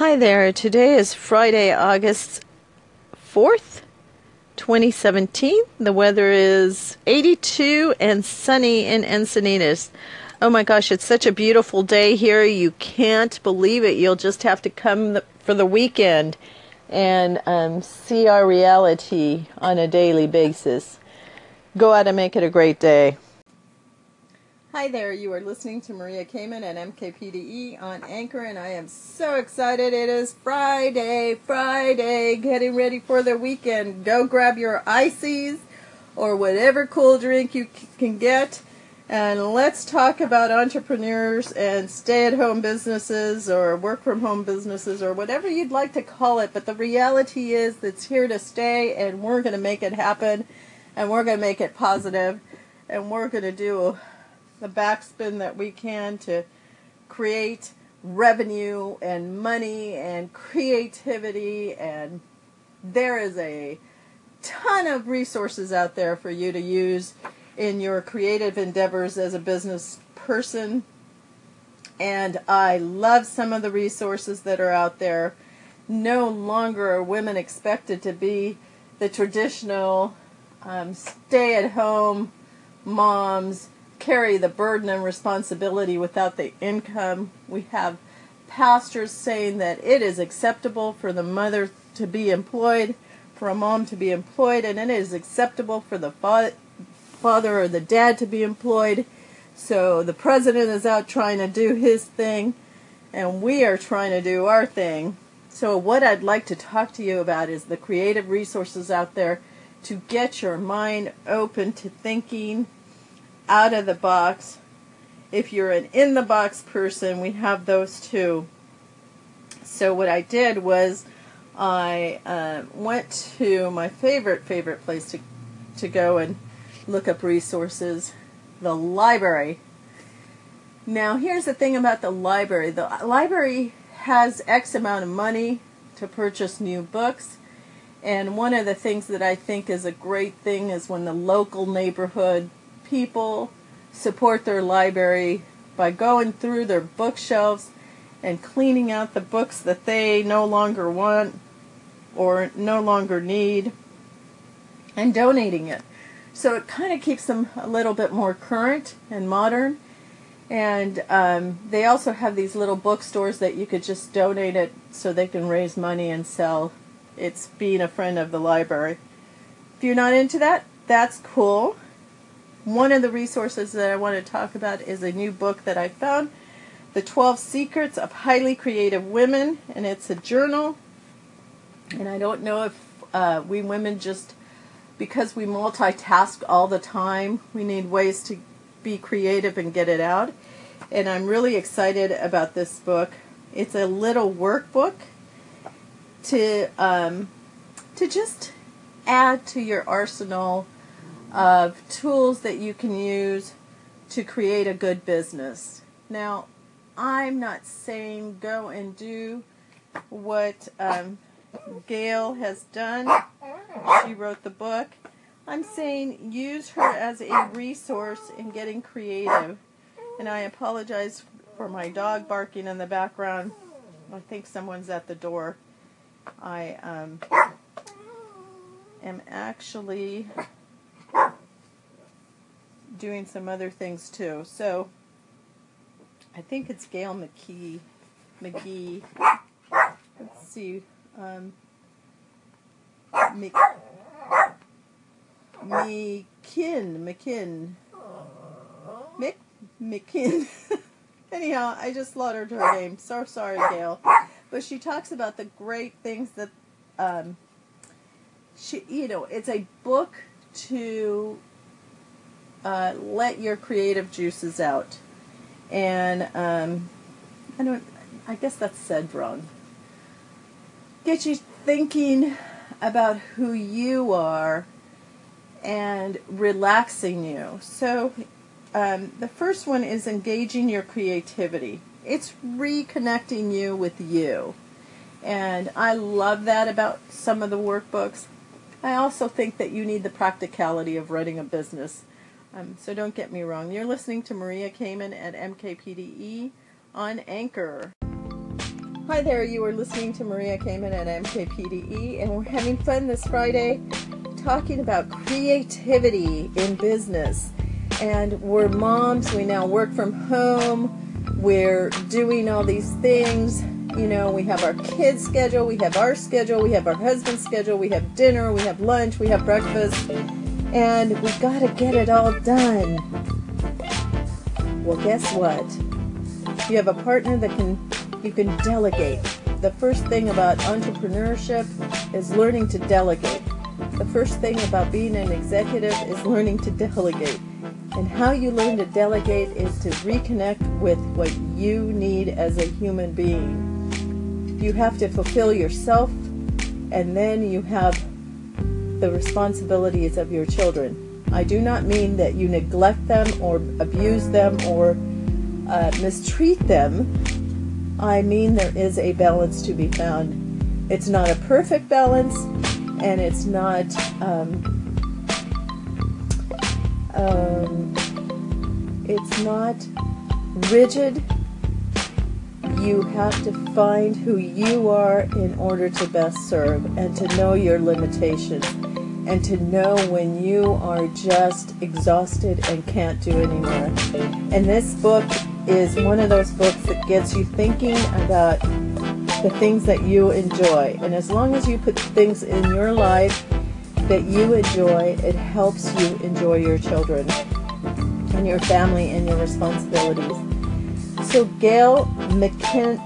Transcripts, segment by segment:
Hi there. Today is Friday, August 4th, 2017. The weather is 82 and sunny in Encinitas. Oh my gosh, it's such a beautiful day here. You can't believe it. You'll just have to come the, for the weekend and um, see our reality on a daily basis. Go out and make it a great day. Hi there, you are listening to Maria Kamen at MKPDE on Anchor, and I am so excited. It is Friday, Friday, getting ready for the weekend. Go grab your ices or whatever cool drink you c- can get, and let's talk about entrepreneurs and stay at home businesses or work from home businesses or whatever you'd like to call it. But the reality is it's here to stay, and we're going to make it happen, and we're going to make it positive, and we're going to do the backspin that we can to create revenue and money and creativity and there is a ton of resources out there for you to use in your creative endeavors as a business person and I love some of the resources that are out there. No longer are women expected to be the traditional um, stay at home moms carry the burden and responsibility without the income. We have pastors saying that it is acceptable for the mother to be employed, for a mom to be employed, and it is acceptable for the fa- father or the dad to be employed. So the president is out trying to do his thing, and we are trying to do our thing. So, what I'd like to talk to you about is the creative resources out there to get your mind open to thinking out of the box. If you're an in the box person, we have those too. So what I did was I uh, went to my favorite favorite place to to go and look up resources, the library. Now here's the thing about the library. The library has X amount of money to purchase new books. And one of the things that I think is a great thing is when the local neighborhood people support their library by going through their bookshelves and cleaning out the books that they no longer want or no longer need and donating it. So it kind of keeps them a little bit more current and modern. And um, they also have these little bookstores that you could just donate it so they can raise money and sell. It's being a friend of the library. If you're not into that, that's cool. One of the resources that I want to talk about is a new book that I found, The 12 Secrets of Highly Creative Women, and it's a journal. And I don't know if uh, we women just, because we multitask all the time, we need ways to be creative and get it out. And I'm really excited about this book. It's a little workbook to um, to just add to your arsenal of tools that you can use to create a good business. Now, I'm not saying go and do what um, Gail has done. She wrote the book. I'm saying use her as a resource in getting creative. And I apologize for my dog barking in the background. I think someone's at the door. I um, am actually doing some other things too. So I think it's Gail McKee. McGee. Let's see. Um, Mc, McKin. McKin. Mick McKin. Anyhow, I just slaughtered her name. So sorry, Gail. But she talks about the great things that um, she, you know, it's a book to uh, let your creative juices out. And um, I don't, I guess that's said wrong. Get you thinking about who you are and relaxing you. So um, the first one is engaging your creativity. It's reconnecting you with you. And I love that about some of the workbooks. I also think that you need the practicality of running a business. Um, so don't get me wrong. You're listening to Maria Kamen at MKPDE on Anchor. Hi there, you are listening to Maria Kamen at MKPDE, and we're having fun this Friday talking about creativity in business. And we're moms, we now work from home, we're doing all these things. You know, we have our kids' schedule, we have our schedule, we have our husband's schedule, we have dinner, we have lunch, we have breakfast, and we gotta get it all done. Well, guess what? You have a partner that can you can delegate. The first thing about entrepreneurship is learning to delegate. The first thing about being an executive is learning to delegate. And how you learn to delegate is to reconnect with what you need as a human being. You have to fulfill yourself, and then you have the responsibilities of your children. I do not mean that you neglect them or abuse them or uh, mistreat them. I mean there is a balance to be found. It's not a perfect balance, and it's not um, um, it's not rigid. You have to find who you are in order to best serve and to know your limitations and to know when you are just exhausted and can't do anymore. And this book is one of those books that gets you thinking about the things that you enjoy. And as long as you put things in your life that you enjoy, it helps you enjoy your children and your family and your responsibilities. So Gail McKin,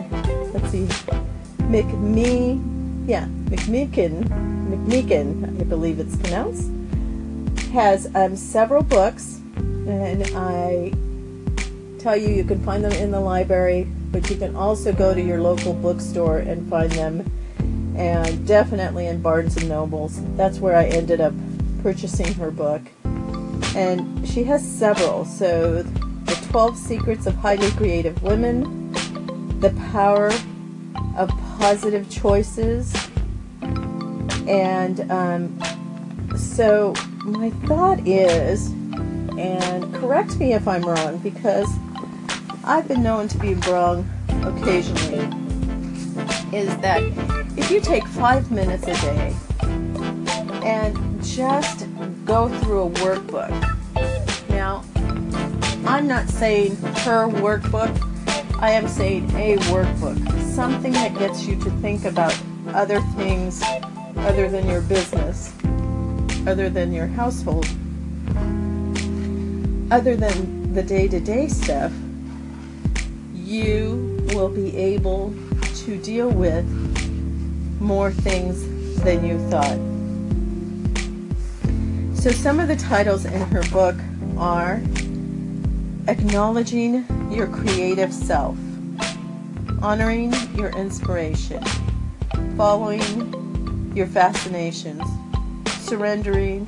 let's see, McMe, yeah, McMeekin, McMeekin, I believe it's pronounced, has um, several books, and I tell you you can find them in the library, but you can also go to your local bookstore and find them and definitely in Barnes and Nobles. That's where I ended up purchasing her book. And she has several. So, The 12 Secrets of Highly Creative Women, The Power of Positive Choices. And um, so, my thought is, and correct me if I'm wrong, because I've been known to be wrong occasionally, is that if you take five minutes a day and just go through a workbook, now I'm not saying her workbook, I am saying a workbook, something that gets you to think about other things other than your business, other than your household, other than the day to day stuff, you will be able to deal with more things than you thought. So, some of the titles in her book are Acknowledging Your Creative Self, Honoring Your Inspiration, Following Your Fascinations, Surrendering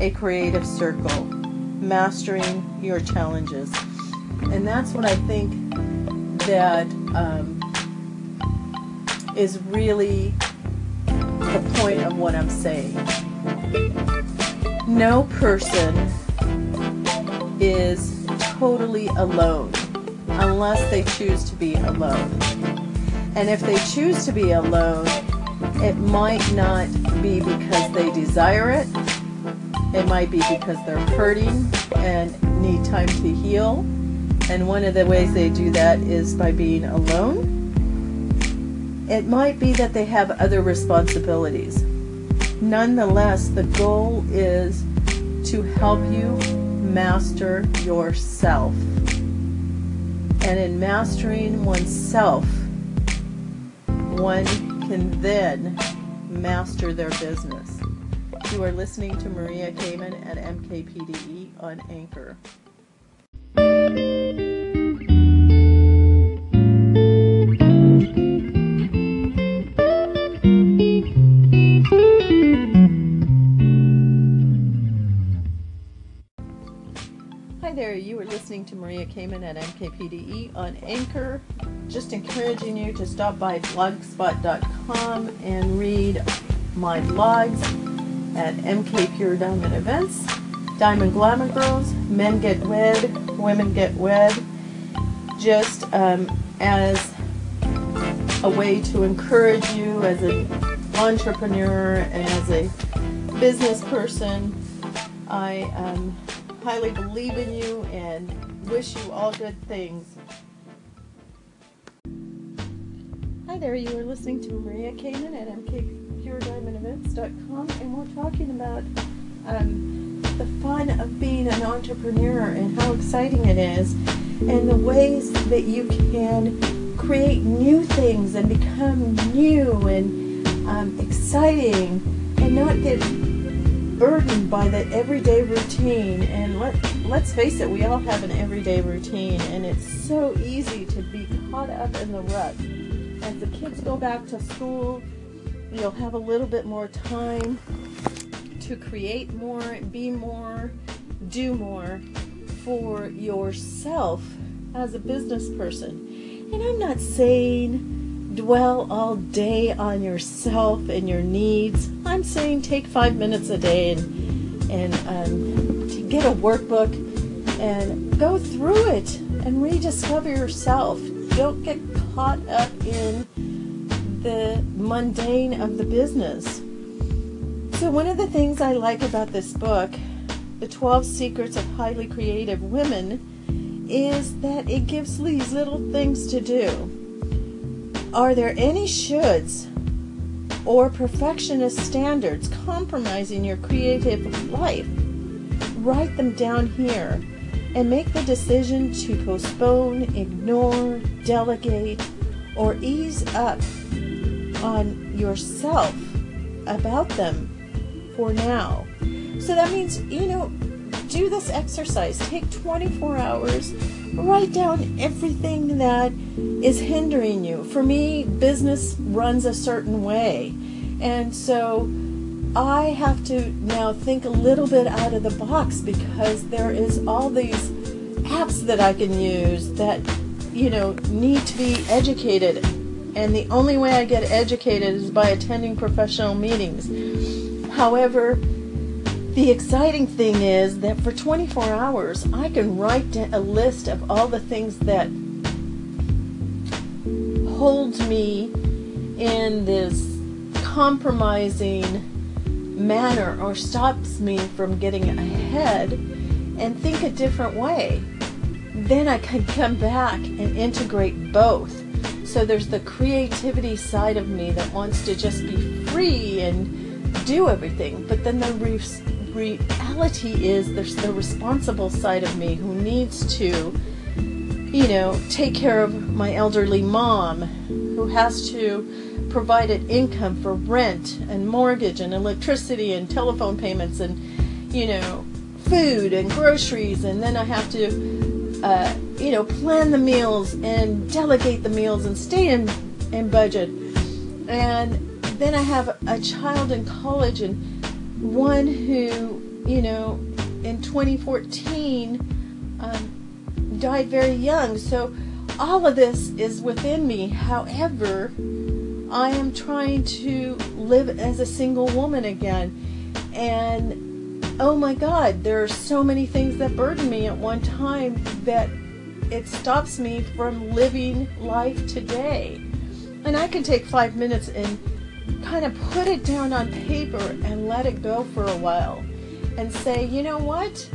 a Creative Circle, Mastering Your Challenges. And that's what I think that um, is really the point of what I'm saying. No person is totally alone unless they choose to be alone. And if they choose to be alone, it might not be because they desire it. It might be because they're hurting and need time to heal. And one of the ways they do that is by being alone. It might be that they have other responsibilities. Nonetheless, the goal is to help you master yourself. And in mastering oneself, one can then master their business. You are listening to Maria Kamen at MKPDE on Anchor. To Maria Kamen at MKPDE on Anchor. Just encouraging you to stop by blogspot.com and read my blogs at MK Pure Diamond Events, Diamond Glamour Girls, Men Get Wed, Women Get Wed. Just um, as a way to encourage you as an entrepreneur and as a business person. I um, highly believe in you and wish you all good things. Hi there, you are listening to Maria Kamen at mkpurediamondevents.com and we're talking about um, the fun of being an entrepreneur and how exciting it is and the ways that you can create new things and become new and um, exciting and not get burdened by that everyday routine. And let, let's face it, we all have an everyday routine, and it's so easy to be caught up in the rut. As the kids go back to school, you'll have a little bit more time to create more, be more, do more for yourself as a business person. And I'm not saying dwell all day on yourself and your needs. I'm saying take five minutes a day and and um, to get a workbook and go through it and rediscover yourself. Don't get caught up in the mundane of the business. So one of the things I like about this book, The 12 Secrets of Highly Creative Women, is that it gives these little things to do. Are there any shoulds or perfectionist standards compromising your creative life? Write them down here and make the decision to postpone, ignore, delegate, or ease up on yourself about them for now. So that means, you know, do this exercise. Take 24 hours, write down everything that is hindering you. For me, business runs a certain way. And so I have to now think a little bit out of the box because there is all these apps that I can use that, you know, need to be educated. And the only way I get educated is by attending professional meetings. However, the exciting thing is that for 24 hours, I can write a list of all the things that holds me in this compromising manner or stops me from getting ahead and think a different way. Then I can come back and integrate both. So there's the creativity side of me that wants to just be free and do everything, but then the reality is there's the responsible side of me who needs to, you know, take care of my elderly mom, who has to provide an income for rent and mortgage and electricity and telephone payments and, you know, food and groceries. And then I have to, uh, you know, plan the meals and delegate the meals and stay in, in budget. And then I have a child in college and one who, you know, in 2014 um, died very young. So all of this is within me. However, I am trying to live as a single woman again. And oh my God, there are so many things that burden me at one time that it stops me from living life today. And I can take five minutes and kind of put it down on paper and let it go for a while and say, you know what?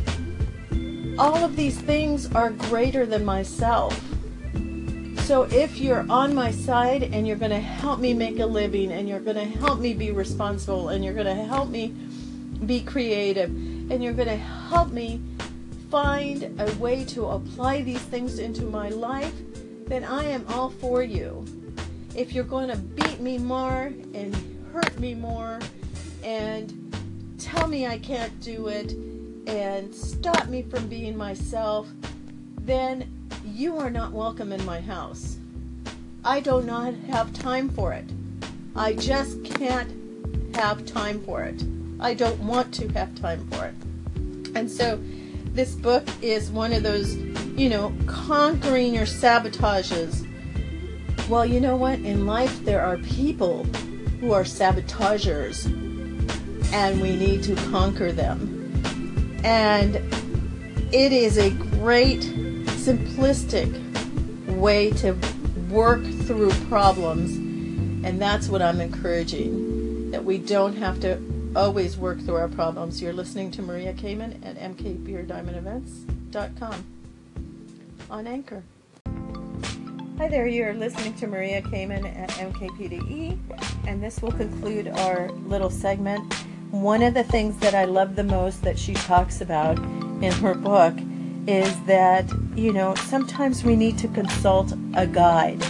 All of these things are greater than myself. So if you're on my side and you're going to help me make a living and you're going to help me be responsible and you're going to help me be creative and you're going to help me find a way to apply these things into my life, then I am all for you if you're going to beat me more and hurt me more and tell me I can't do it and stop me from being myself, then you are not welcome in my house. I do not have time for it. I just can't have time for it. I don't want to have time for it. And so this book is one of those, you know, conquering your sabotages well, you know what? In life, there are people who are sabotagers, and we need to conquer them. And it is a great, simplistic way to work through problems. And that's what I'm encouraging that we don't have to always work through our problems. You're listening to Maria Kamen at mkpurediamondevents.com on Anchor. Hi there, you're listening to Maria Kamen at MKPDE, and this will conclude our little segment. One of the things that I love the most that she talks about in her book is that, you know, sometimes we need to consult a guide.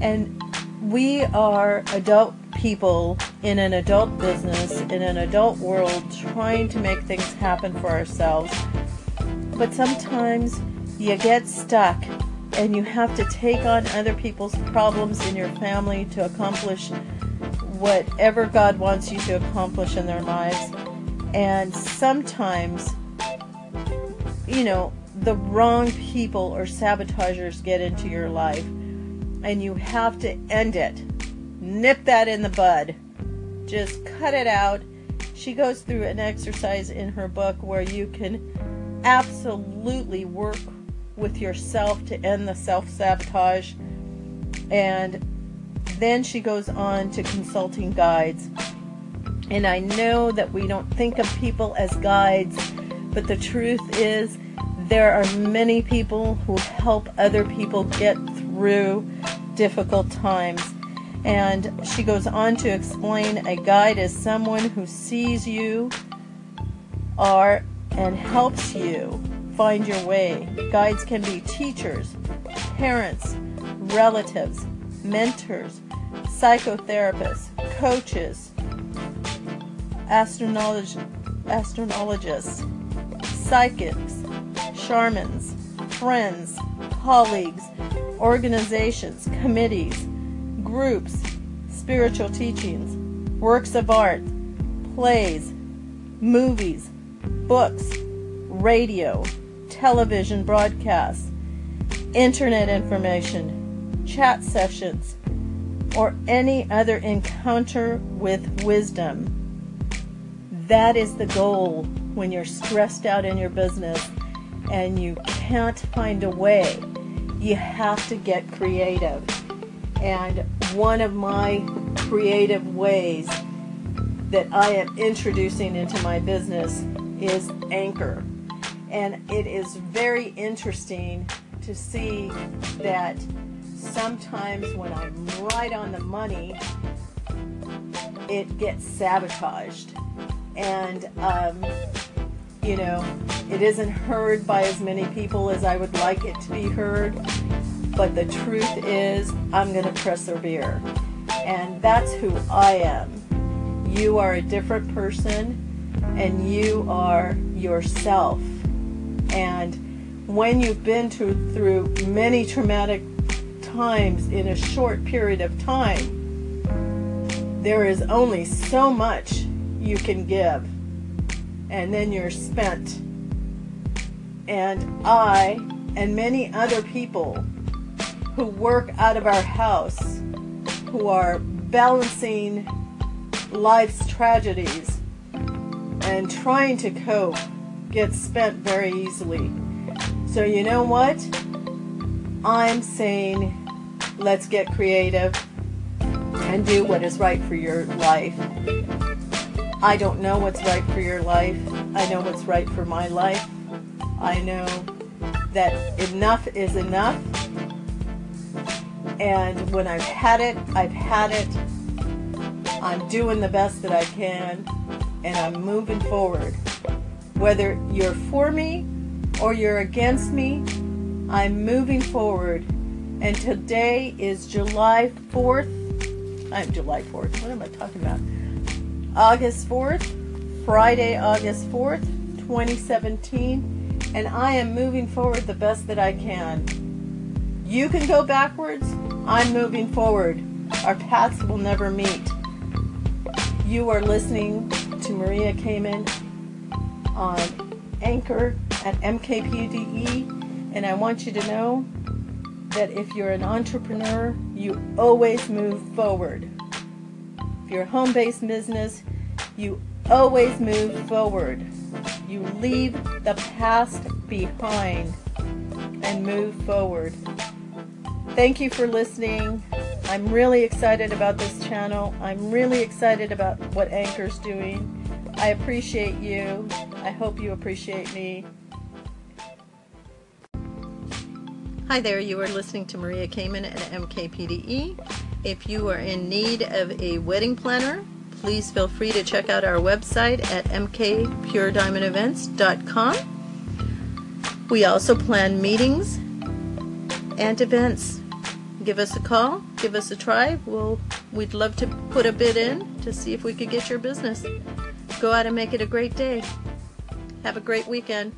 And we are adult people in an adult business, in an adult world, trying to make things happen for ourselves. But sometimes you get stuck and you have to take on other people's problems in your family to accomplish whatever God wants you to accomplish in their lives. And sometimes, you know, the wrong people or sabotagers get into your life, and you have to end it. Nip that in the bud. Just cut it out. She goes through an exercise in her book where you can absolutely work with yourself to end the self sabotage. And then she goes on to consulting guides. And I know that we don't think of people as guides, but the truth is, there are many people who help other people get through difficult times. And she goes on to explain a guide is someone who sees you are and helps you find your way. Guides can be teachers, parents, relatives, mentors, psychotherapists, coaches, astrolog- astrologists, psychics, shamans, friends, colleagues, organizations, committees, groups, spiritual teachings, works of art, plays, movies, books, radio, television broadcasts, internet information, chat sessions, or any other encounter with wisdom. That is the goal when you're stressed out in your business and you can't find a way. You have to get creative. And one of my creative ways that I am introducing into my business is Anchor. And it is very interesting to see that sometimes when I'm right on the money, it gets sabotaged. And, um, you know, it isn't heard by as many people as I would like it to be heard. But the truth is, I'm going to persevere. And that's who I am. You are a different person, and you are yourself. And when you've been to, through many traumatic times in a short period of time, there is only so much you can give, and then you're spent. And I and many other people who work out of our house, who are balancing life's tragedies and trying to cope, get spent very easily. So, you know what? I'm saying let's get creative and do what is right for your life. I don't know what's right for your life. I know what's right for my life. I know that enough is enough. And when I've had it, I've had it. I'm doing the best that I can and I'm moving forward. Whether you're for me or you're against me, I'm moving forward. And today is July 4th. I'm July 4th. What am I talking about? August 4th, Friday, August 4th, 2017. And I am moving forward the best that I can. You can go backwards. I'm moving forward. Our paths will never meet. You are listening to Maria Kamen on Anchor at MKPDE and I want you to know that if you're an entrepreneur, you always move forward. If you're a home based business, you always move forward. You leave the past behind and move forward. Thank you for listening. I'm really excited about this channel. I'm really excited about what Anchor's doing. I appreciate you. I hope you appreciate me. Hi there, you are listening to Maria Kamen at MKPDE. If you are in need of a wedding planner, please feel free to check out our website at mkpurediamondevents.com. We also plan meetings and events. Give us a call, give us a try. We'll, we'd love to put a bid in to see if we could get your business. Go out and make it a great day. Have a great weekend.